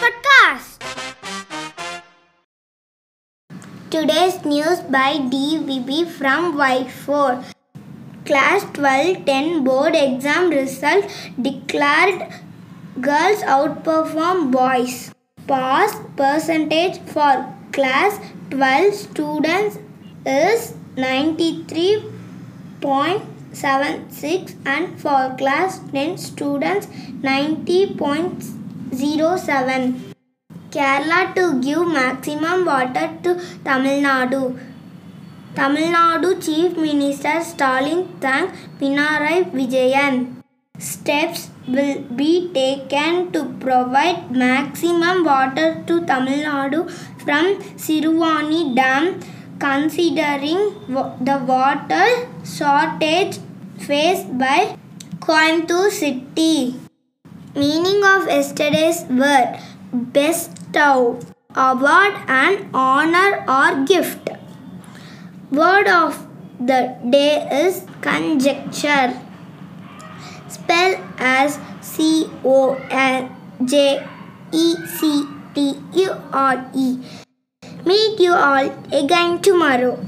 Podcast. Today's news by DVB from Y4. Class 12 10 board exam result declared girls outperform boys. Pass percentage for class 12 students is 93.76 and for class 10 students 90.07. Kerala to give maximum water to Tamil Nadu. Tamil Nadu Chief Minister Stalin thanked Pinarayi Vijayan. Steps will be taken to provide maximum water to Tamil Nadu from Siruvani Dam considering the water shortage faced by Coimbatore city. Meaning of yesterday's word bestow award and honor or gift. Word of the day is conjecture. Spell as C O N J E C T U R E. Meet you all again tomorrow.